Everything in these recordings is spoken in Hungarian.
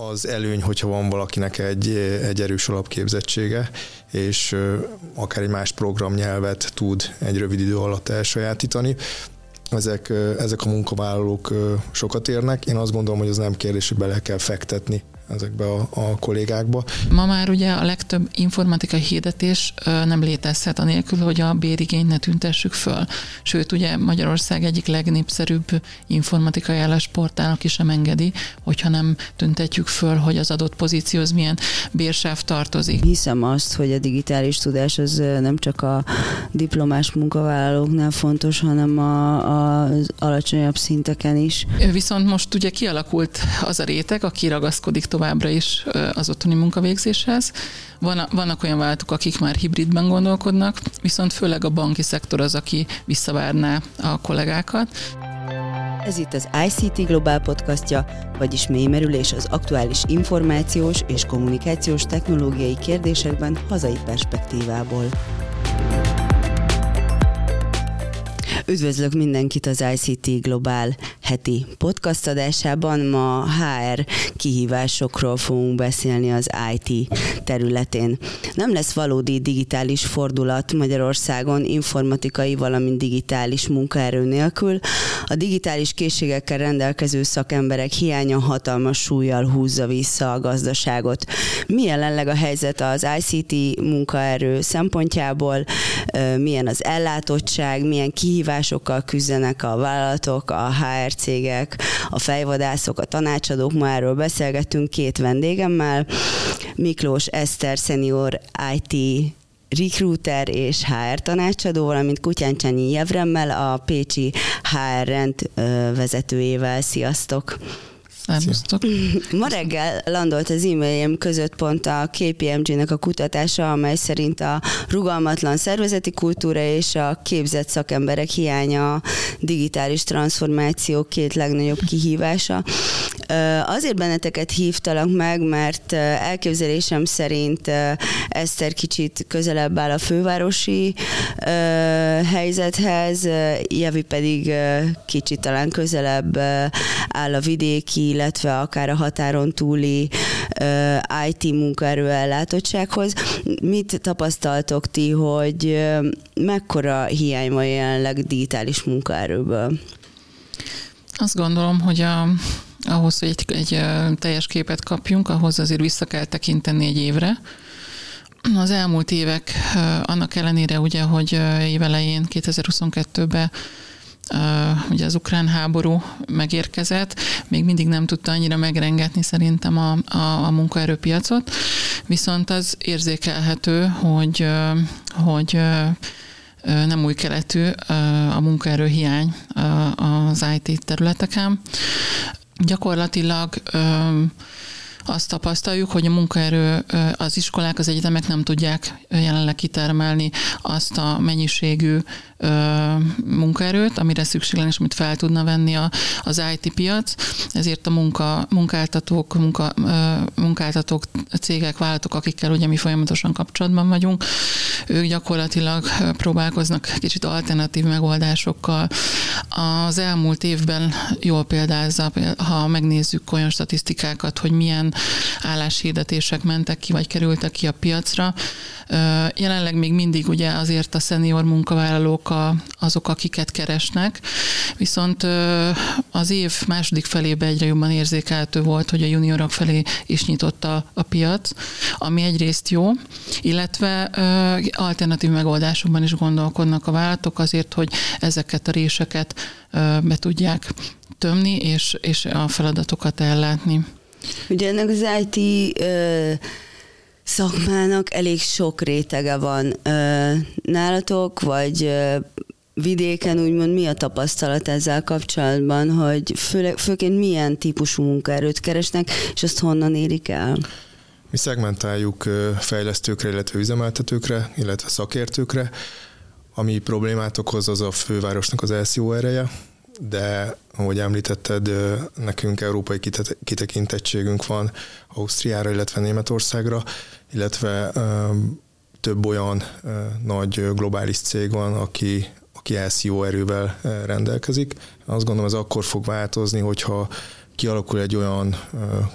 az előny, hogyha van valakinek egy, egy erős alapképzettsége, és akár egy más programnyelvet tud egy rövid idő alatt elsajátítani. Ezek, ezek a munkavállalók sokat érnek. Én azt gondolom, hogy az nem kérdés, hogy bele kell fektetni ezekbe a, a kollégákba. Ma már ugye a legtöbb informatikai hirdetés nem létezhet anélkül, hogy a bérigényt ne tüntessük föl. Sőt, ugye Magyarország egyik legnépszerűbb informatikai állásportálnak is sem engedi, hogyha nem tüntetjük föl, hogy az adott pozícióhoz milyen bérsáv tartozik. Hiszem azt, hogy a digitális tudás az nem csak a diplomás munkavállalóknál fontos, hanem a, a, az alacsonyabb szinteken is. Viszont most ugye kialakult az a réteg, aki ragaszkodik továbbra is az otthoni munkavégzéshez. Van, vannak olyan váltók, akik már hibridben gondolkodnak, viszont főleg a banki szektor az, aki visszavárná a kollégákat. Ez itt az ICT Global podcastja, vagyis mélymerülés az aktuális információs és kommunikációs technológiai kérdésekben hazai perspektívából. Üdvözlök mindenkit az ICT Global heti podcast adásában. Ma HR kihívásokról fogunk beszélni az IT területén. Nem lesz valódi digitális fordulat Magyarországon informatikai, valamint digitális munkaerő nélkül. A digitális készségekkel rendelkező szakemberek hiánya hatalmas súlyjal húzza vissza a gazdaságot. Mi jelenleg a helyzet az ICT munkaerő szempontjából? Milyen az ellátottság, milyen kihívások kihívásokkal küzdenek a vállalatok, a HR cégek, a fejvadászok, a tanácsadók. Ma erről beszélgettünk két vendégemmel. Miklós Eszter, senior IT recruiter és HR tanácsadó, valamint Kutyáncsányi Jevremmel, a Pécsi HR rend vezetőjével. Sziasztok! Szervusztok! Ma reggel landolt az e-mailjem között pont a KPMG-nek a kutatása, amely szerint a rugalmatlan szervezeti kultúra és a képzett szakemberek hiánya a digitális transformáció két legnagyobb kihívása. Azért benneteket hívtalak meg, mert elképzelésem szerint Eszter kicsit közelebb áll a fővárosi helyzethez, Javi pedig kicsit talán közelebb áll a vidéki, illetve akár a határon túli IT munkaerő ellátottsághoz. Mit tapasztaltok ti, hogy mekkora hiány van jelenleg digitális munkaerőből? Azt gondolom, hogy a, ahhoz, hogy egy, egy teljes képet kapjunk, ahhoz azért vissza kell tekinteni egy évre. Az elmúlt évek annak ellenére ugye, hogy évelején 2022-ben ugye az ukrán háború megérkezett, még mindig nem tudta annyira megrengetni szerintem a, a, a munkaerőpiacot, viszont az érzékelhető, hogy, hogy nem új keletű a munkaerő hiány az IT területeken. Gyakorlatilag azt tapasztaljuk, hogy a munkaerő, az iskolák, az egyetemek nem tudják jelenleg kitermelni azt a mennyiségű munkaerőt, amire szükség lenne, és amit fel tudna venni a, az IT piac, ezért a munka, munkáltatók, munka, munkáltatók, cégek, vállalatok, akikkel ugye mi folyamatosan kapcsolatban vagyunk, ők gyakorlatilag próbálkoznak kicsit alternatív megoldásokkal. Az elmúlt évben jól példázza, ha megnézzük olyan statisztikákat, hogy milyen álláshirdetések mentek ki, vagy kerültek ki a piacra, Jelenleg még mindig ugye azért a szenior munkavállalók a, azok, akiket keresnek, viszont az év második felében egyre jobban érzékelhető volt, hogy a juniorok felé is nyitott a, a piac, ami egyrészt jó, illetve alternatív megoldásokban is gondolkodnak a vállalatok azért, hogy ezeket a réseket be tudják tömni, és, és a feladatokat ellátni. Ugye ennek az IT szakmának elég sok rétege van. Nálatok, vagy vidéken úgymond mi a tapasztalat ezzel kapcsolatban, hogy főle, főként milyen típusú munkaerőt keresnek, és azt honnan érik el? Mi szegmentáljuk fejlesztőkre, illetve üzemeltetőkre, illetve szakértőkre. Ami problémát okoz, az a fővárosnak az SEO ereje, de ahogy említetted, nekünk európai kitekintettségünk van Ausztriára, illetve Németországra, illetve több olyan nagy globális cég van, aki, aki SEO erővel rendelkezik. Azt gondolom, ez akkor fog változni, hogyha kialakul egy olyan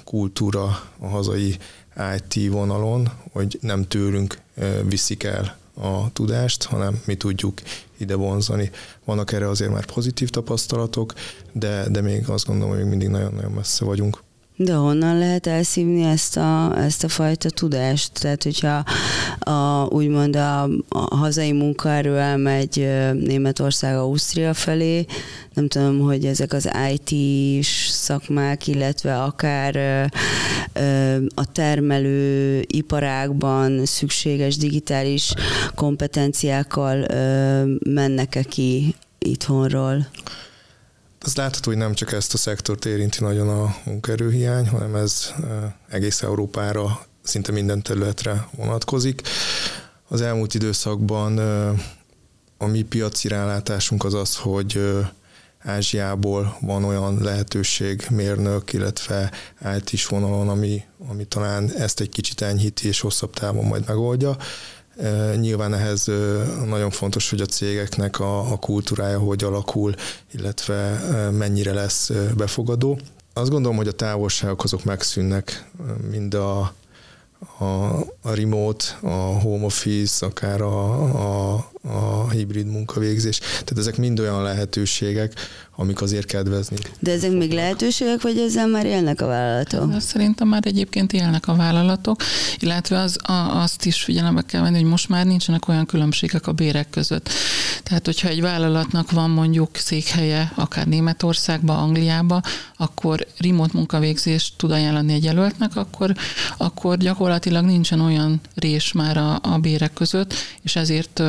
kultúra a hazai IT vonalon, hogy nem tőlünk viszik el a tudást, hanem mi tudjuk ide vonzani. Vannak erre azért már pozitív tapasztalatok, de, de még azt gondolom, hogy még mindig nagyon-nagyon messze vagyunk. De honnan lehet elszívni ezt a, ezt a fajta tudást? Tehát, hogyha a, úgymond a, a hazai munkaerő elmegy Németország, Ausztria felé, nem tudom, hogy ezek az IT-s szakmák, illetve akár a termelő iparákban szükséges digitális kompetenciákkal mennek-e ki itthonról? Az látható, hogy nem csak ezt a szektort érinti nagyon a munkaerőhiány, hanem ez egész Európára, szinte minden területre vonatkozik. Az elmúlt időszakban a mi piaci rálátásunk az az, hogy Ázsiából van olyan lehetőség mérnök, illetve IT is vonalon, ami, ami talán ezt egy kicsit enyhíti és hosszabb távon majd megoldja. Nyilván ehhez nagyon fontos, hogy a cégeknek a, a kultúrája hogy alakul, illetve mennyire lesz befogadó. Azt gondolom, hogy a távolságok azok megszűnnek, mind a, a, a remote, a home office, akár a, a, a hibrid munkavégzés. Tehát ezek mind olyan lehetőségek, amik azért kedvezni. De ezek még lehetőségek, vagy ezzel már élnek a vállalatok? De szerintem már egyébként élnek a vállalatok, illetve az, a, azt is figyelembe kell venni, hogy most már nincsenek olyan különbségek a bérek között. Tehát, hogyha egy vállalatnak van mondjuk székhelye, akár Németországba, Angliába, akkor remote munkavégzést tud ajánlani egy jelöltnek, akkor, akkor gyakorlatilag nincsen olyan rés már a, a bérek között, és ezért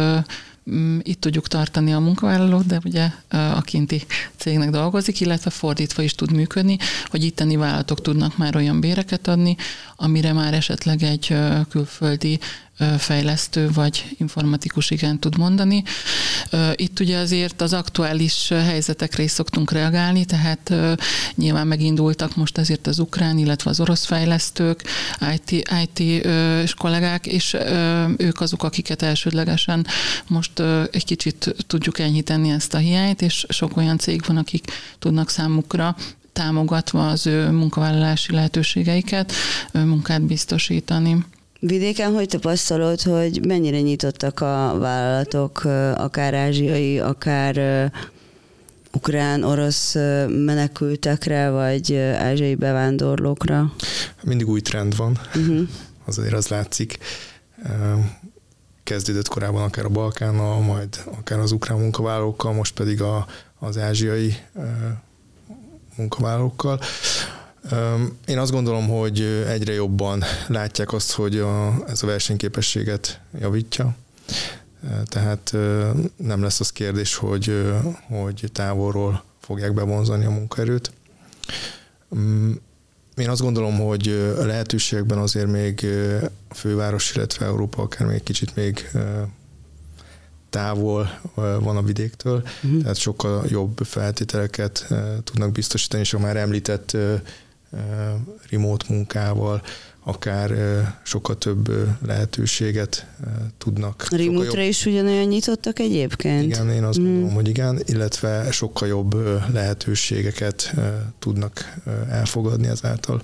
itt tudjuk tartani a munkavállalót, de ugye a kinti cégnek dolgozik, illetve fordítva is tud működni, hogy itteni vállalatok tudnak már olyan béreket adni, amire már esetleg egy külföldi fejlesztő vagy informatikus igen tud mondani. Itt ugye azért az aktuális helyzetekre is szoktunk reagálni, tehát nyilván megindultak most azért az ukrán, illetve az orosz fejlesztők, IT, IT és kollégák, és ők azok, akiket elsődlegesen most egy kicsit tudjuk enyhíteni ezt a hiányt, és sok olyan cég van, akik tudnak számukra támogatva az ő munkavállalási lehetőségeiket munkát biztosítani. Vidéken hogy tapasztalod, hogy mennyire nyitottak a vállalatok, akár ázsiai, akár ukrán, orosz menekültekre, vagy ázsiai bevándorlókra? Mindig új trend van, uh-huh. azért az látszik. Kezdődött korábban akár a Balkánnal, majd akár az ukrán munkavállalókkal, most pedig a, az ázsiai munkavállalókkal. Én azt gondolom, hogy egyre jobban látják azt, hogy a, ez a versenyképességet javítja. Tehát nem lesz az kérdés, hogy, hogy távolról fogják bevonzani a munkaerőt. Én azt gondolom, hogy a lehetőségekben azért még a főváros, illetve Európa akár még kicsit még távol van a vidéktől, uh-huh. tehát sokkal jobb feltételeket tudnak biztosítani, és a már említett remote munkával, akár sokkal több lehetőséget tudnak. A remote is ugyanolyan nyitottak egyébként? Igen, én azt mm. gondolom, hogy igen, illetve sokkal jobb lehetőségeket tudnak elfogadni ezáltal.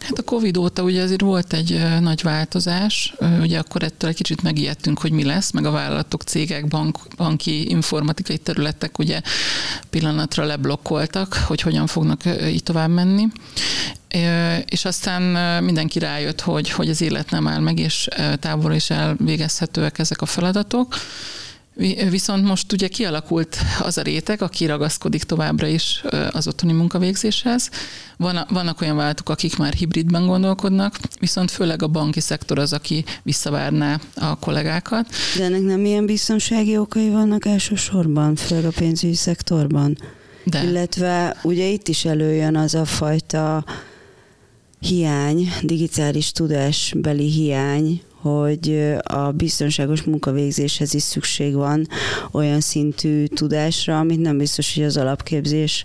Hát a Covid óta ugye azért volt egy nagy változás, ugye akkor ettől egy kicsit megijedtünk, hogy mi lesz, meg a vállalatok, cégek, bank, banki, informatikai területek ugye pillanatra leblokkoltak, hogy hogyan fognak így tovább menni. És aztán mindenki rájött, hogy, hogy az élet nem áll meg, és távolra is elvégezhetőek ezek a feladatok. Viszont most ugye kialakult az a réteg, aki ragaszkodik továbbra is az otthoni munkavégzéshez. Van, vannak olyan vállalatok, akik már hibridben gondolkodnak, viszont főleg a banki szektor az, aki visszavárná a kollégákat. De ennek nem ilyen biztonsági okai vannak elsősorban, főleg a pénzügyi szektorban? De. Illetve ugye itt is előjön az a fajta hiány, digitális tudásbeli hiány, hogy a biztonságos munkavégzéshez is szükség van olyan szintű tudásra, amit nem biztos, hogy az alapképzés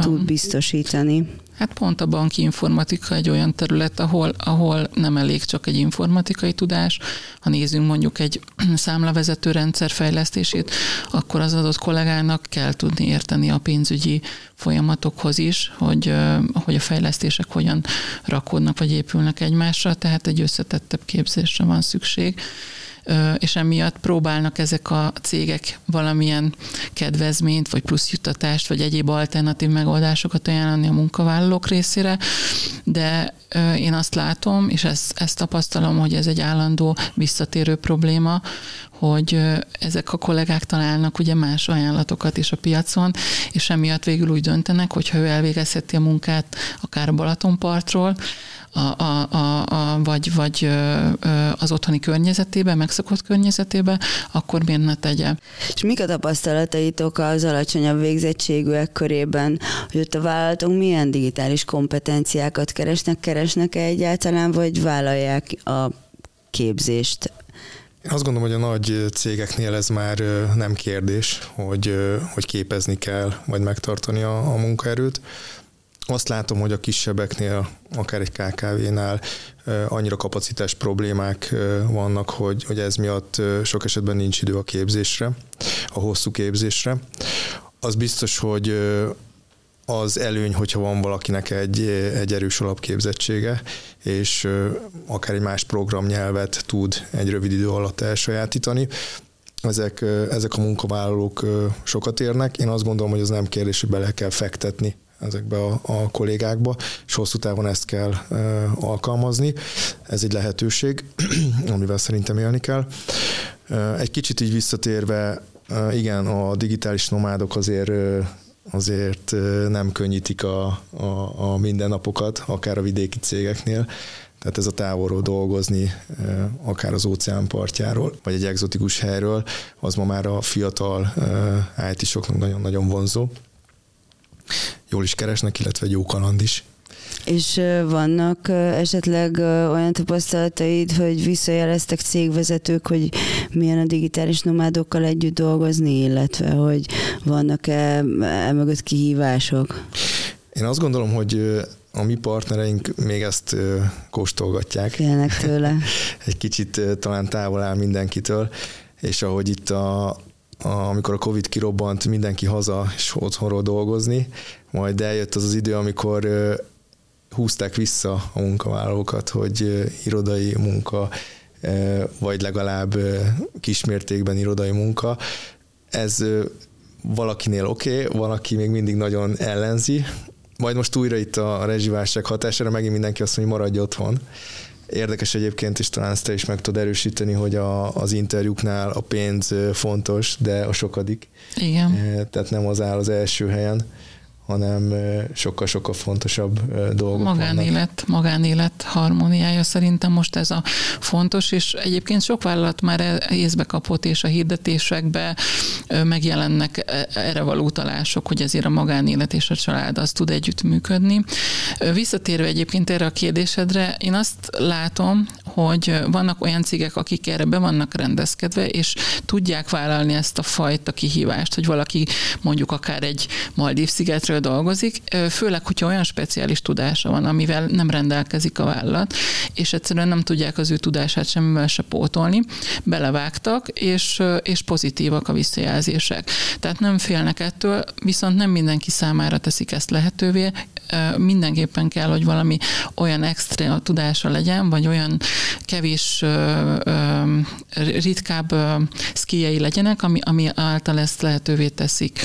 tud biztosítani. Hát pont a banki informatika egy olyan terület, ahol, ahol nem elég csak egy informatikai tudás. Ha nézzünk mondjuk egy számlavezető rendszer fejlesztését, akkor az adott kollégának kell tudni érteni a pénzügyi folyamatokhoz is, hogy, hogy a fejlesztések hogyan rakódnak vagy épülnek egymásra, tehát egy összetettebb képzésre van szükség és emiatt próbálnak ezek a cégek valamilyen kedvezményt, vagy plusz juttatást, vagy egyéb alternatív megoldásokat ajánlani a munkavállalók részére, de én azt látom, és ezt, ezt tapasztalom, hogy ez egy állandó visszatérő probléma, hogy ezek a kollégák találnak ugye más ajánlatokat is a piacon, és emiatt végül úgy döntenek, hogy ha ő elvégezheti a munkát akár a Balatonpartról, a, a, a, a, vagy, vagy az otthoni környezetébe, megszokott környezetébe, akkor miért ne tegye? És mik a tapasztalataitok az alacsonyabb végzettségűek körében, hogy ott a vállalatok milyen digitális kompetenciákat keresnek, keresnek-e egyáltalán, vagy vállalják a képzést én azt gondolom, hogy a nagy cégeknél ez már nem kérdés, hogy, hogy képezni kell, vagy megtartani a, a munkaerőt. Azt látom, hogy a kisebbeknél, akár egy KKV-nál annyira kapacitás problémák vannak, hogy, hogy ez miatt sok esetben nincs idő a képzésre, a hosszú képzésre. Az biztos, hogy az előny, hogyha van valakinek egy, egy erős alapképzettsége, és akár egy más programnyelvet tud egy rövid idő alatt elsajátítani. Ezek, ezek a munkavállalók sokat érnek. Én azt gondolom, hogy az nem kérdés, hogy bele kell fektetni ezekbe a, a kollégákba, és hosszú távon ezt kell e, alkalmazni. Ez egy lehetőség, amivel szerintem élni kell. E, egy kicsit így visszatérve, e, igen, a digitális nomádok azért azért nem könnyítik a, a, a mindennapokat, akár a vidéki cégeknél. Tehát ez a távolról dolgozni, akár az óceán partjáról, vagy egy egzotikus helyről, az ma már a fiatal IT-soknak nagyon-nagyon vonzó jól is keresnek, illetve egy jó kaland is. És vannak esetleg olyan tapasztalataid, hogy visszajeleztek cégvezetők, hogy milyen a digitális nomádokkal együtt dolgozni, illetve hogy vannak-e mögött kihívások? Én azt gondolom, hogy a mi partnereink még ezt kóstolgatják. Félnek tőle. Egy kicsit talán távol áll mindenkitől, és ahogy itt a, amikor a Covid kirobbant, mindenki haza és otthonról dolgozni, majd eljött az az idő, amikor húzták vissza a munkavállalókat, hogy irodai munka, vagy legalább kismértékben irodai munka. Ez valakinél oké, okay, van, még mindig nagyon ellenzi, majd most újra itt a rezsiválság hatására megint mindenki azt mondja, hogy maradj otthon. Érdekes egyébként, és talán ezt te is meg tudod erősíteni, hogy a, az interjúknál a pénz fontos, de a sokadik. Igen. Tehát nem az áll az első helyen hanem sokkal-sokkal fontosabb dolgok magánélet, vannak. Magánélet harmóniája szerintem most ez a fontos, és egyébként sok vállalat már e, észbe kapott, és a hirdetésekbe megjelennek e, erre való utalások, hogy ezért a magánélet és a család az tud együtt működni. Visszatérve egyébként erre a kérdésedre, én azt látom, hogy vannak olyan cégek, akik erre be vannak rendezkedve, és tudják vállalni ezt a fajta kihívást, hogy valaki mondjuk akár egy Maldív szigetről dolgozik, főleg, hogyha olyan speciális tudása van, amivel nem rendelkezik a vállalat, és egyszerűen nem tudják az ő tudását semmivel se pótolni, belevágtak, és, és pozitívak a visszajelzések. Tehát nem félnek ettől, viszont nem mindenki számára teszik ezt lehetővé, mindenképpen kell, hogy valami olyan extra tudása legyen, vagy olyan kevés ritkább szkijei legyenek, ami, ami által ezt lehetővé teszik.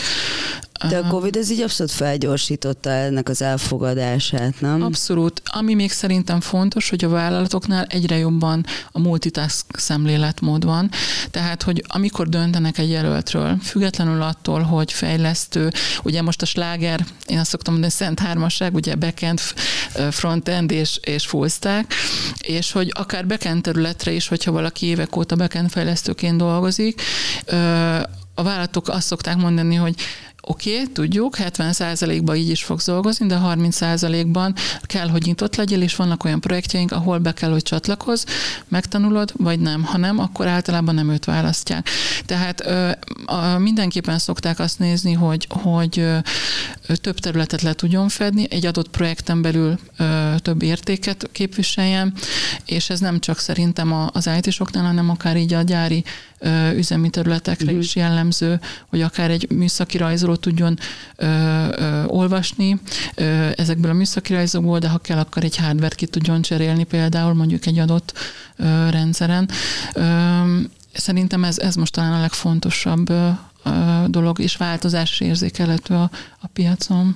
De a Covid ez így abszolút felgyorsította ennek az elfogadását, nem? Abszolút. Ami még szerintem fontos, hogy a vállalatoknál egyre jobban a multitask szemléletmód van. Tehát, hogy amikor döntenek egy jelöltről, függetlenül attól, hogy fejlesztő, ugye most a sláger, én azt szoktam mondani, szent hármasság, ugye backend, frontend és, és full stack, és hogy akár backend területre is, hogyha valaki évek óta backend fejlesztőként dolgozik, a vállalatok azt szokták mondani, hogy oké, okay, tudjuk, 70%-ban így is fogsz dolgozni, de 30%-ban kell, hogy nyitott legyél, és vannak olyan projektjeink, ahol be kell, hogy csatlakozz, megtanulod, vagy nem. Ha nem, akkor általában nem őt választják. Tehát ö, a, mindenképpen szokták azt nézni, hogy, hogy ö, több területet le tudjon fedni, egy adott projekten belül ö, több értéket képviseljen, és ez nem csak szerintem az IT-soknál, hanem akár így a gyári üzemi területekre uh-huh. is jellemző, hogy akár egy műszaki rajzoló tudjon ö, ö, olvasni ö, ezekből a műszaki rajzokból, de ha kell, akkor egy hardware ki tudjon cserélni például mondjuk egy adott ö, rendszeren. Ö, szerintem ez, ez most talán a legfontosabb ö, dolog, és változás érzékelhető a, a piacon.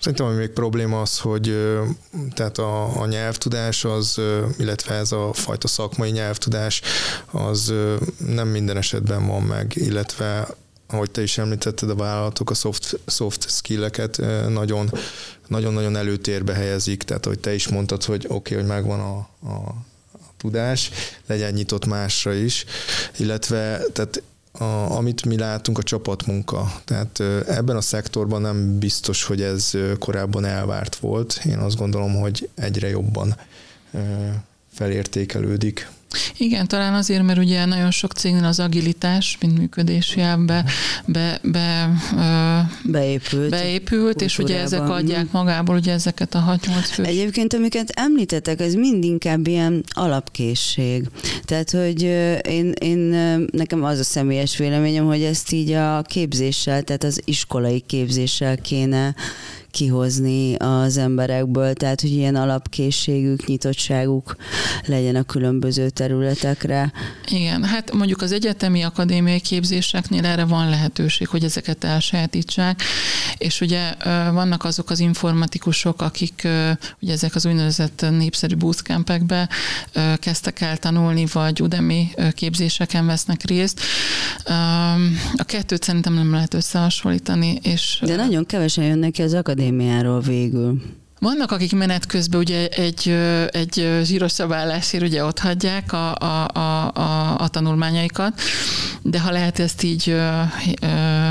Szerintem ami még probléma az, hogy tehát a, a nyelvtudás az, illetve ez a fajta szakmai nyelvtudás az nem minden esetben van meg, illetve ahogy te is említetted, a vállalatok a soft, soft skill-eket nagyon, nagyon-nagyon előtérbe helyezik, tehát hogy te is mondtad, hogy oké, okay, hogy megvan a, a, a tudás, legyen nyitott másra is, illetve tehát a, amit mi látunk, a csapatmunka. Tehát ebben a szektorban nem biztos, hogy ez korábban elvárt volt. Én azt gondolom, hogy egyre jobban felértékelődik. Igen, talán azért, mert ugye nagyon sok cégnél az agilitás, mint működési elvbe be, be, beépült, beépült és ugye ezek adják magából ugye ezeket a 6-8 fő. Egyébként, amiket említettek, ez mind inkább ilyen alapkészség. Tehát, hogy én, én nekem az a személyes véleményem, hogy ezt így a képzéssel, tehát az iskolai képzéssel kéne kihozni az emberekből, tehát hogy ilyen alapkészségük, nyitottságuk legyen a különböző területekre. Igen, hát mondjuk az egyetemi akadémiai képzéseknél erre van lehetőség, hogy ezeket elsajátítsák, és ugye vannak azok az informatikusok, akik ugye ezek az úgynevezett népszerű bootcampekbe kezdtek el tanulni, vagy Udemy képzéseken vesznek részt. A kettőt szerintem nem lehet összehasonlítani. És De nagyon kevesen jönnek ki az akadémiai akadémiáról végül. Vannak, akik menet közben ugye egy, egy zsíros szabállásért ugye ott hagyják a, a, a, a, a tanulmányaikat, de ha lehet ezt így,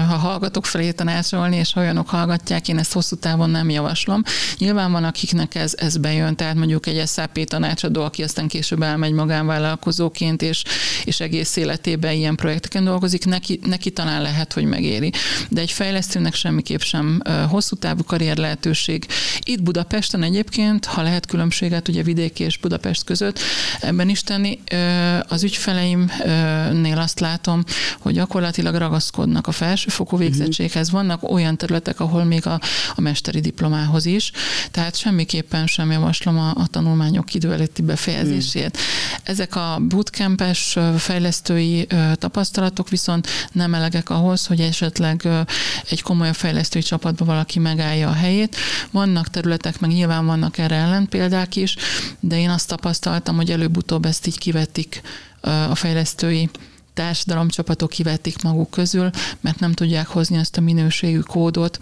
ha hallgatok felé tanácsolni, és olyanok hallgatják, én ezt hosszú távon nem javaslom. Nyilván van, akiknek ez, ez bejön, tehát mondjuk egy SAP tanácsadó, aki aztán később elmegy magánvállalkozóként, és, és egész életében ilyen projekteken dolgozik, neki, neki talán lehet, hogy megéri. De egy fejlesztőnek semmiképp sem hosszú távú karrier lehetőség. Itt Budapesten egyébként, ha lehet különbséget ugye vidéki és Budapest között ebben is tenni, az ügyfeleimnél azt látom, hogy gyakorlatilag ragaszkodnak a felsőfokú mhm. végzettséghez. Vannak olyan területek, ahol még a, a mesteri diplomához is, tehát semmiképpen sem javaslom a, a tanulmányok idő előtti befejezését. Ezek a bootcampes fejlesztői tapasztalatok viszont nem elegek ahhoz, hogy esetleg egy komolyabb fejlesztői csapatban valaki megállja a helyét. Vannak területek, meg nyilván vannak erre ellenpéldák is, de én azt tapasztaltam, hogy előbb-utóbb ezt így kivetik a fejlesztői társadalomcsapatok kivették maguk közül, mert nem tudják hozni azt a minőségű kódot,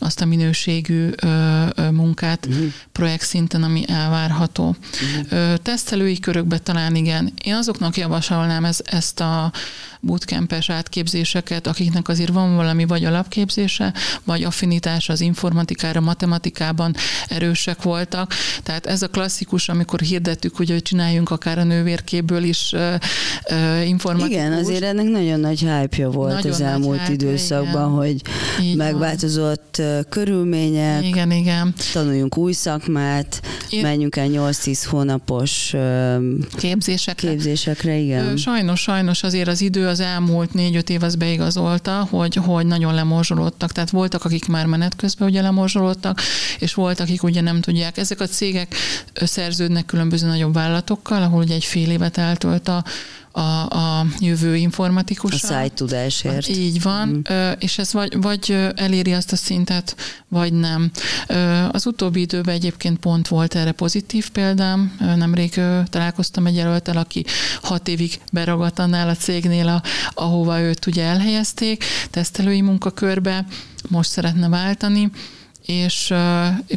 azt a minőségű ö, ö, munkát uh-huh. projekt szinten, ami elvárható. Uh-huh. Ö, tesztelői körökbe talán igen. Én azoknak javasolnám ez, ezt a bootcampes átképzéseket, akiknek azért van valami vagy alapképzése, vagy affinitás az informatikára, matematikában erősek voltak. Tehát ez a klasszikus, amikor hirdettük, hogy csináljunk akár a nővérkéből is uh, uh, informatikus. Igen, azért ennek nagyon nagy hype volt nagyon az elmúlt hype, időszakban, igen. hogy Így megváltozott van. körülmények. Igen, igen. Tanuljunk új szakmát, Én... menjünk el 8-10 hónapos képzésekre. képzésekre igen. Sajnos, sajnos azért az idő az elmúlt négy-öt év az beigazolta, hogy, hogy nagyon lemorzsolódtak. Tehát voltak, akik már menet közben ugye lemorzsolódtak, és voltak, akik ugye nem tudják. Ezek a cégek szerződnek különböző nagyobb vállalatokkal, ahol ugye egy fél évet eltölt a, a, a jövő informatikus. A szájtudásért. Így van, mm. és ez vagy, vagy eléri azt a szintet, vagy nem. Az utóbbi időben egyébként pont volt erre pozitív példám. Nemrég találkoztam egy jelöltel, aki hat évig beragadt annál a cégnél, a, ahova őt ugye elhelyezték, tesztelői munkakörbe, most szeretne váltani, és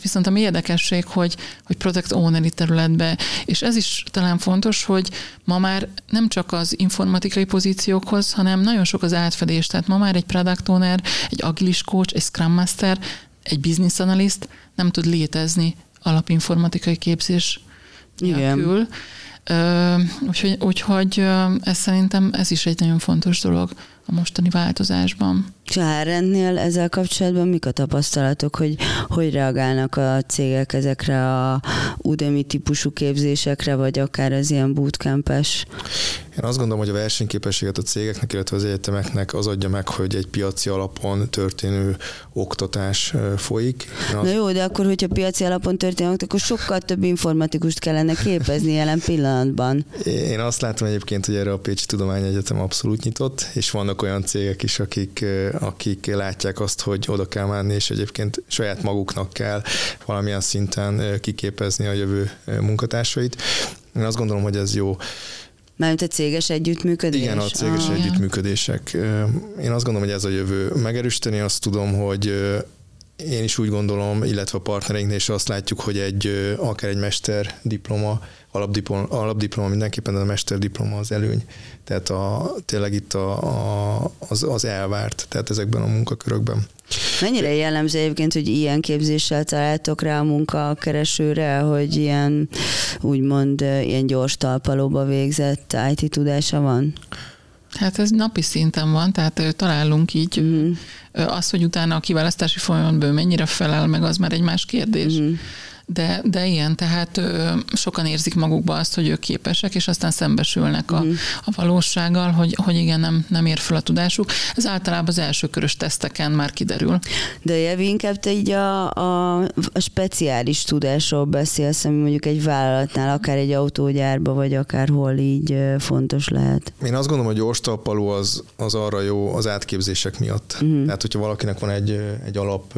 viszont a érdekesség, hogy, hogy product owneri területbe, és ez is talán fontos, hogy ma már nem csak az informatikai pozíciókhoz, hanem nagyon sok az átfedés, tehát ma már egy product owner, egy agilis coach, egy scrum master, egy business analyst nem tud létezni alapinformatikai képzés nélkül. Igen. Úgyhogy, úgyhogy ez szerintem ez is egy nagyon fontos dolog a mostani változásban. Csárendnél ezzel kapcsolatban mik a tapasztalatok, hogy hogy reagálnak a cégek ezekre a Udemy típusú képzésekre, vagy akár az ilyen bootcampes? Én azt gondolom, hogy a versenyképességet a cégeknek, illetve az egyetemeknek az adja meg, hogy egy piaci alapon történő oktatás folyik. Én Na jó, de akkor, hogyha piaci alapon történik, akkor sokkal több informatikust kellene képezni jelen pillanatban. Én azt látom egyébként, hogy erre a Pécsi Tudományegyetem abszolút nyitott, és vannak olyan cégek is, akik akik látják azt, hogy oda kell menni, és egyébként saját maguknak kell valamilyen szinten kiképezni a jövő munkatársait. Én azt gondolom, hogy ez jó. Mármint a céges együttműködés? Igen, a céges ah. együttműködések. Én azt gondolom, hogy ez a jövő. Megerősíteni azt tudom, hogy én is úgy gondolom, illetve a partnereinknél is azt látjuk, hogy egy akár egy mester diploma, alapdiploma, alapdiploma mindenképpen, de a mester diploma az előny. Tehát a, tényleg itt a, a, az, az elvárt, tehát ezekben a munkakörökben. Mennyire jellemző egyébként, hogy ilyen képzéssel találtok rá a munkakeresőre, hogy ilyen úgymond ilyen gyors talpalóba végzett IT tudása van? Hát ez napi szinten van, tehát találunk így. Mm. Az, hogy utána a kiválasztási folyamatból mennyire felel meg, az már egy más kérdés. Mm de, de ilyen, tehát ö, sokan érzik magukba azt, hogy ők képesek, és aztán szembesülnek a, uh-huh. a valósággal, hogy, hogy igen, nem, nem ér fel a tudásuk. Ez általában az első körös teszteken már kiderül. De Jevi, inkább te így a, a, a speciális tudásról beszélsz, ami mondjuk egy vállalatnál, akár egy autógyárba, vagy akárhol így fontos lehet. Én azt gondolom, hogy gyors talpaló az, az arra jó az átképzések miatt. Uh-huh. Tehát, hogyha valakinek van egy, egy alap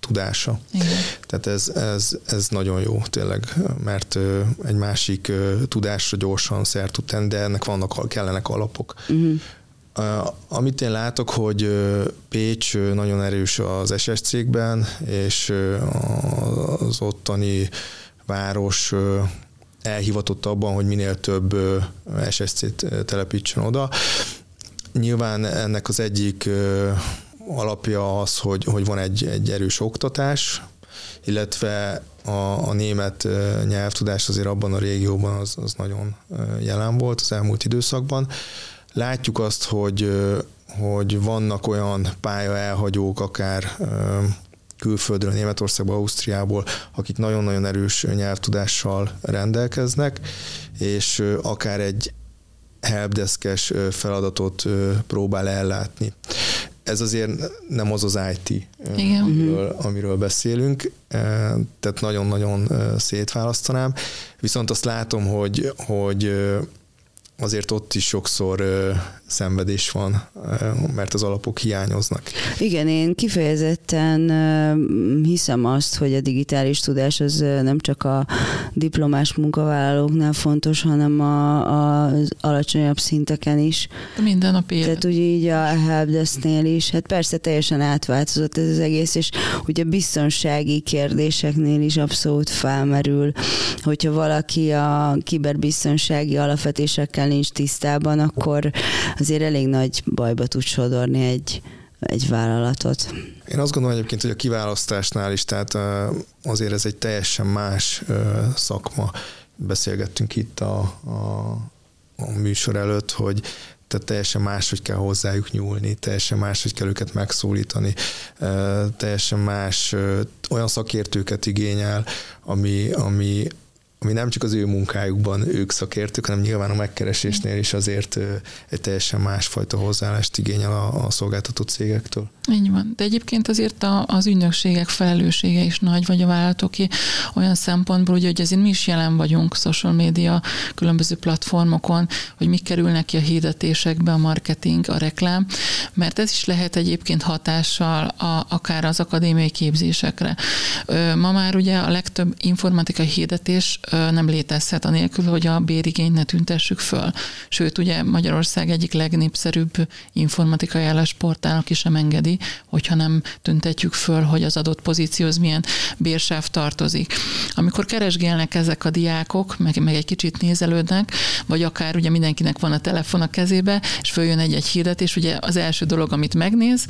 tudása. Igen. Tehát ez, ez, ez nagyon jó tényleg, mert egy másik tudásra gyorsan szert tud tenni, de ennek vannak, kellenek alapok. Uh-huh. Amit én látok, hogy Pécs nagyon erős az SS cégben, és az ottani város elhivatott abban, hogy minél több SSC-t telepítsen oda. Nyilván ennek az egyik alapja az, hogy, hogy van egy, egy erős oktatás, illetve a, a német nyelvtudás azért abban a régióban az, az nagyon jelen volt az elmúlt időszakban. Látjuk azt, hogy, hogy vannak olyan pálya elhagyók, akár külföldről, Németországból, Ausztriából, akik nagyon-nagyon erős nyelvtudással rendelkeznek, és akár egy helpdeskes feladatot próbál ellátni ez azért nem az az IT, Igen. Amiről, amiről beszélünk, tehát nagyon-nagyon szétválasztanám. Viszont azt látom, hogy, hogy azért ott is sokszor szenvedés van, mert az alapok hiányoznak. Igen, én kifejezetten hiszem azt, hogy a digitális tudás az nem csak a diplomás munkavállalóknál fontos, hanem a, a, az alacsonyabb szinteken is. Minden nap élet. Tehát ugye így a helpdesk-nél is, hát persze teljesen átváltozott ez az egész, és ugye biztonsági kérdéseknél is abszolút felmerül, hogyha valaki a kiberbiztonsági alapvetésekkel nincs tisztában, akkor azért elég nagy bajba tud sodorni egy, egy vállalatot. Én azt gondolom egyébként, hogy a kiválasztásnál is, tehát azért ez egy teljesen más szakma. Beszélgettünk itt a, a, a műsor előtt, hogy tehát teljesen máshogy kell hozzájuk nyúlni, teljesen máshogy kell őket megszólítani, teljesen más olyan szakértőket igényel, ami, ami, ami nem csak az ő munkájukban ők szakértők, hanem nyilván a megkeresésnél is azért egy teljesen másfajta hozzáállást igényel a, a szolgáltató cégektől. Így van. De egyébként azért a, az ügynökségek felelőssége is nagy, vagy a vállalatoké olyan szempontból, hogy azért mi is jelen vagyunk social média különböző platformokon, hogy mi kerülnek ki a hirdetésekbe, a marketing, a reklám, mert ez is lehet egyébként hatással a, akár az akadémiai képzésekre. Ma már ugye a legtöbb informatikai hirdetés nem létezhet anélkül, hogy a bérigényt ne tüntessük föl. Sőt, ugye Magyarország egyik legnépszerűbb informatikai állásportálnak is sem engedi, hogyha nem tüntetjük föl, hogy az adott pozícióhoz milyen bérsáv tartozik. Amikor keresgélnek ezek a diákok, meg, meg egy kicsit nézelődnek, vagy akár ugye mindenkinek van a telefon a kezébe, és följön egy-egy hirdetés, ugye az első dolog, amit megnéz,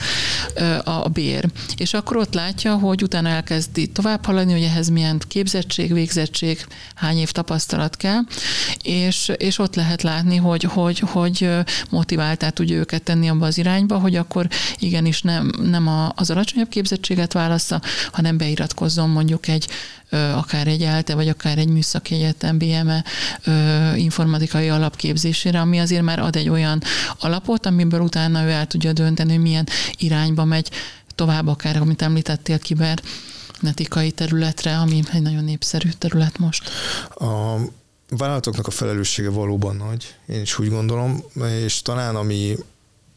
a bér. És akkor ott látja, hogy utána elkezdi tovább haladni, hogy ehhez milyen képzettség, végzettség, hány év tapasztalat kell, és, és ott lehet látni, hogy, hogy, hogy motiváltá tudja őket tenni abba az irányba, hogy akkor igenis nem, nem az alacsonyabb képzettséget válassza, hanem beiratkozzon mondjuk egy akár egy ELTE, vagy akár egy műszaki egyetem BME informatikai alapképzésére, ami azért már ad egy olyan alapot, amiből utána ő el tudja dönteni, hogy milyen irányba megy tovább, akár, amit említettél, kiber netikai területre, ami egy nagyon népszerű terület most. A vállalatoknak a felelőssége valóban nagy, én is úgy gondolom, és talán ami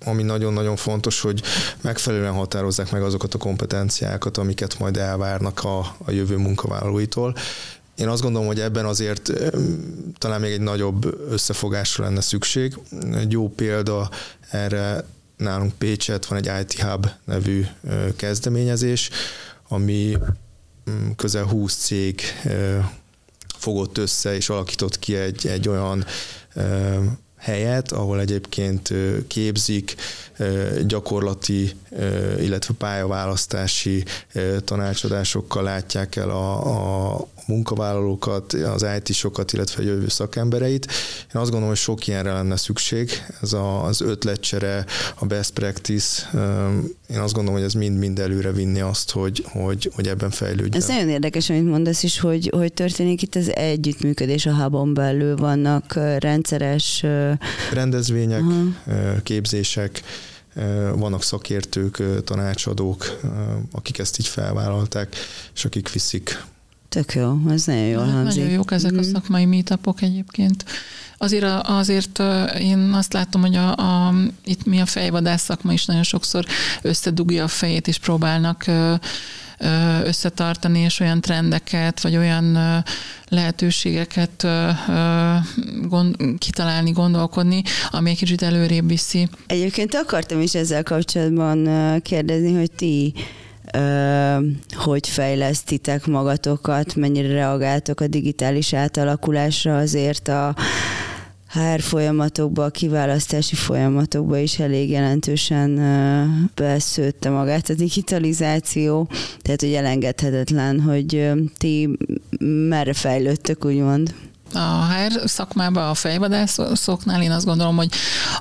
ami nagyon-nagyon fontos, hogy megfelelően határozzák meg azokat a kompetenciákat, amiket majd elvárnak a, a jövő munkavállalóitól. Én azt gondolom, hogy ebben azért talán még egy nagyobb összefogásra lenne szükség. Egy jó példa erre nálunk Pécset van egy IT Hub nevű kezdeményezés, ami mm, közel 20 cég fogott össze és alakított ki egy, egy olyan helyet, ahol egyébként képzik, gyakorlati, illetve pályaválasztási tanácsadásokkal látják el a, a munkavállalókat, az IT-sokat, illetve a jövő szakembereit. Én azt gondolom, hogy sok ilyenre lenne szükség. Ez a, az ötletcsere, a best practice, én azt gondolom, hogy ez mind-mind előre vinni azt, hogy, hogy, hogy ebben fejlődjön. Ez nagyon érdekes, amit mondasz is, hogy, hogy történik itt az együttműködés a hubon belül, vannak rendszeres... Rendezvények, uh-huh. képzések, vannak szakértők, tanácsadók, akik ezt így felvállalták, és akik viszik Tök jó, ez nagyon jól hangzik. Nagyon jók ezek mm. a mhm. szakmai meetupok egyébként. Azért, azért én azt látom, hogy a, a, itt mi a fejvadász szakma is nagyon sokszor összedugja a fejét, és próbálnak összetartani, és olyan trendeket, vagy olyan lehetőségeket gond, kitalálni, gondolkodni, ami egy kicsit előrébb viszi. Egyébként akartam is ezzel kapcsolatban kérdezni, hogy ti hogy fejlesztitek magatokat, mennyire reagáltok a digitális átalakulásra, azért a HR folyamatokba, a kiválasztási folyamatokba is elég jelentősen beszőtte magát a digitalizáció, tehát hogy elengedhetetlen, hogy ti merre fejlődtök, úgymond. A HR szakmában, a fejvadászoknál én azt gondolom, hogy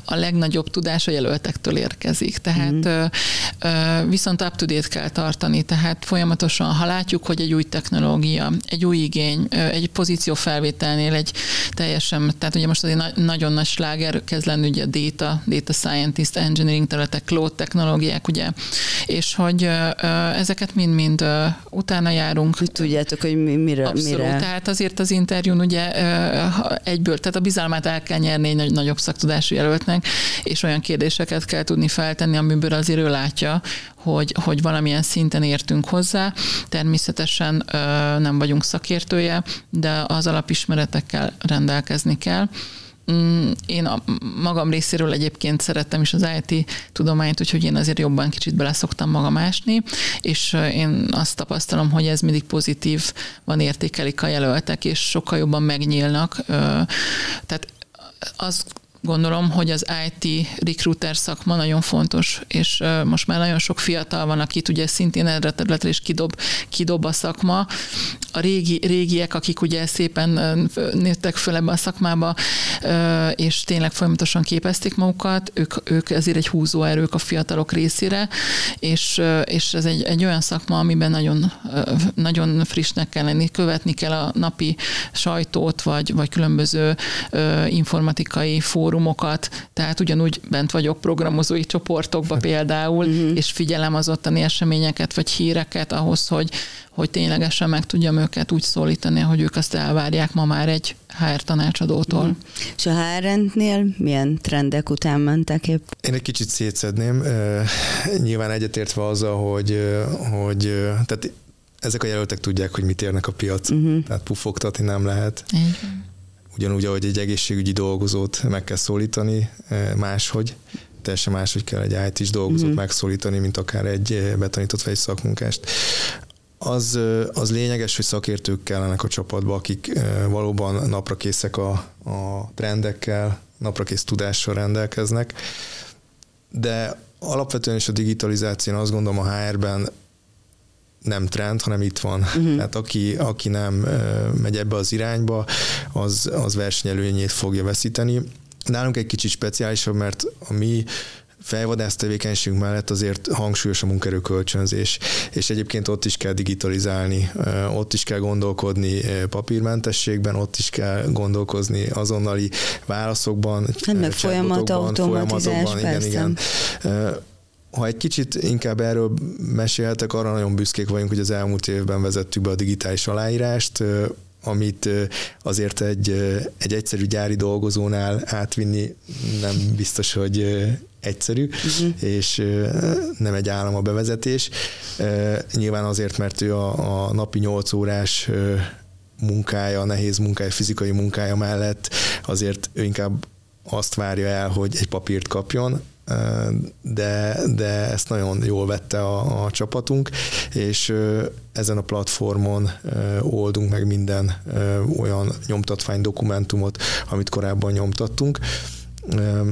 a legnagyobb tudás a jelöltektől érkezik. Tehát mm. viszont up-to-date kell tartani, tehát folyamatosan, ha látjuk, hogy egy új technológia, egy új igény, egy pozíció felvételnél egy teljesen, tehát ugye most azért nagyon nagy sláger kezd lenni ugye a data, data scientist, engineering területek, cloud technológiák, ugye, és hogy ezeket mind-mind utána járunk. Hogy tudjátok, hogy mire, Abszolút, mire. tehát azért az interjún ugye egyből, tehát a bizalmát el kell nyerni egy nagyobb szaktudású jelöltnek, és olyan kérdéseket kell tudni feltenni, amiből azért ő látja, hogy, hogy valamilyen szinten értünk hozzá. Természetesen nem vagyunk szakértője, de az alapismeretekkel rendelkezni kell. Mm, én a magam részéről egyébként szerettem is az IT tudományt, úgyhogy én azért jobban kicsit bele szoktam magam ásni, és én azt tapasztalom, hogy ez mindig pozitív van értékelik a jelöltek, és sokkal jobban megnyílnak. Tehát az gondolom, hogy az IT recruiter szakma nagyon fontos, és most már nagyon sok fiatal van, akit ugye szintén erre a területre is kidob, kidob a szakma. A régi, régiek, akik ugye szépen nőttek föl ebbe a szakmába, és tényleg folyamatosan képezték magukat, ők, ők ezért egy húzóerők a fiatalok részére, és, és ez egy, egy olyan szakma, amiben nagyon, nagyon frissnek kell lenni, követni kell a napi sajtót, vagy, vagy különböző informatikai fórum fórumokat, tehát ugyanúgy bent vagyok programozói csoportokba például, uh-huh. és figyelem az ottani eseményeket vagy híreket ahhoz, hogy, hogy ténylegesen meg tudjam őket úgy szólítani, hogy ők azt elvárják ma már egy HR tanácsadótól. Uh-huh. És a HR-nél milyen trendek után mentek épp? Én egy kicsit szétszedném, nyilván egyetértve azzal, hogy, hogy tehát ezek a jelöltek tudják, hogy mit érnek a piac, uh-huh. tehát pufogtatni nem lehet. Így. Ugyanúgy, ahogy egy egészségügyi dolgozót meg kell szólítani, máshogy, teljesen máshogy kell egy IT-s dolgozót uh-huh. megszólítani, mint akár egy betanított vagy egy szakmunkást az, az lényeges, hogy szakértők kellenek a csapatba, akik valóban napra készek a, a trendekkel, napra kész tudással rendelkeznek, de alapvetően is a digitalizáció, azt gondolom a HR-ben nem trend, hanem itt van. Uh-huh. Tehát aki, aki nem megy ebbe az irányba, az, az versenyelőnyét fogja veszíteni. Nálunk egy kicsit speciálisabb, mert a mi fejvadász tevékenységünk mellett azért hangsúlyos a munkerőkölcsönzés, és egyébként ott is kell digitalizálni, ott is kell gondolkodni papírmentességben, ott is kell gondolkozni azonnali válaszokban, hát meg folyamat automatizálás, igen, igen ha egy kicsit inkább erről meséltek, arra nagyon büszkék vagyunk, hogy az elmúlt évben vezettük be a digitális aláírást, amit azért egy, egy egyszerű gyári dolgozónál átvinni nem biztos, hogy egyszerű, uh-huh. és nem egy állam a bevezetés. Nyilván azért, mert ő a, a napi 8 órás munkája, nehéz munkája, fizikai munkája mellett azért ő inkább azt várja el, hogy egy papírt kapjon, de, de ezt nagyon jól vette a, a csapatunk, és ezen a platformon oldunk meg minden olyan nyomtatvány dokumentumot, amit korábban nyomtattunk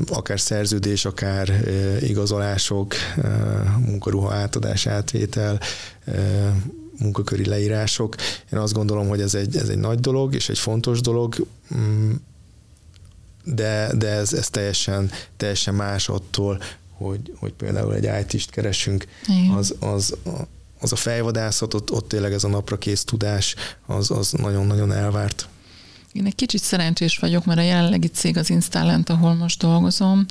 akár szerződés, akár igazolások, munkaruha átadás, átvétel, munkaköri leírások. Én azt gondolom, hogy ez egy, ez egy nagy dolog, és egy fontos dolog, mm, de, de ez, ez teljesen, teljesen más attól, hogy, hogy például egy IT-st keresünk, az, az, az a fejvadászat, ott, ott tényleg ez a napra kész tudás, az, az nagyon-nagyon elvárt. Én egy kicsit szerencsés vagyok, mert a jelenlegi cég az Installent, ahol most dolgozom.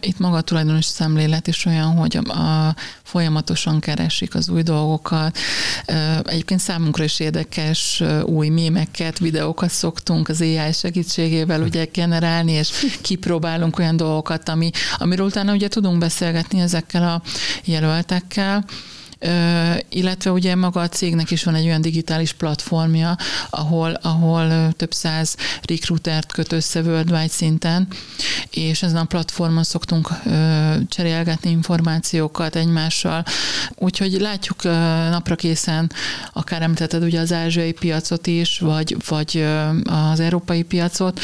Itt maga a tulajdonos szemlélet is olyan, hogy a, a folyamatosan keresik az új dolgokat. Egyébként számunkra is érdekes új mémeket, videókat szoktunk az AI segítségével ugye generálni, és kipróbálunk olyan dolgokat, ami, amiről utána ugye tudunk beszélgetni ezekkel a jelöltekkel illetve ugye maga a cégnek is van egy olyan digitális platformja, ahol, ahol több száz recruitert köt össze worldwide szinten, és ezen a platformon szoktunk cserélgetni információkat egymással, úgyhogy látjuk napra készen, akár említetted ugye az ázsiai piacot is, vagy, vagy az európai piacot,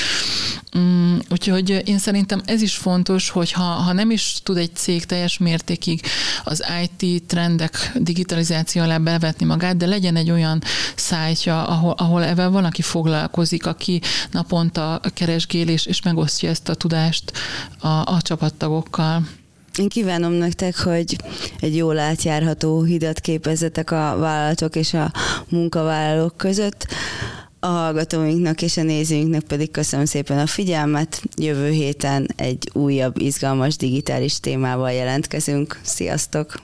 mm, úgyhogy én szerintem ez is fontos, hogy ha, ha nem is tud egy cég teljes mértékig az IT trendek digitalizáció alá bevetni magát, de legyen egy olyan szájtja, ahol, ahol ebben van, aki foglalkozik, aki naponta keresgél és, és megosztja ezt a tudást a, a csapattagokkal. Én kívánom nektek, hogy egy jól átjárható hidat képezetek a vállalatok és a munkavállalók között. A hallgatóinknak és a nézőinknek pedig köszönöm szépen a figyelmet. Jövő héten egy újabb izgalmas digitális témával jelentkezünk. Sziasztok!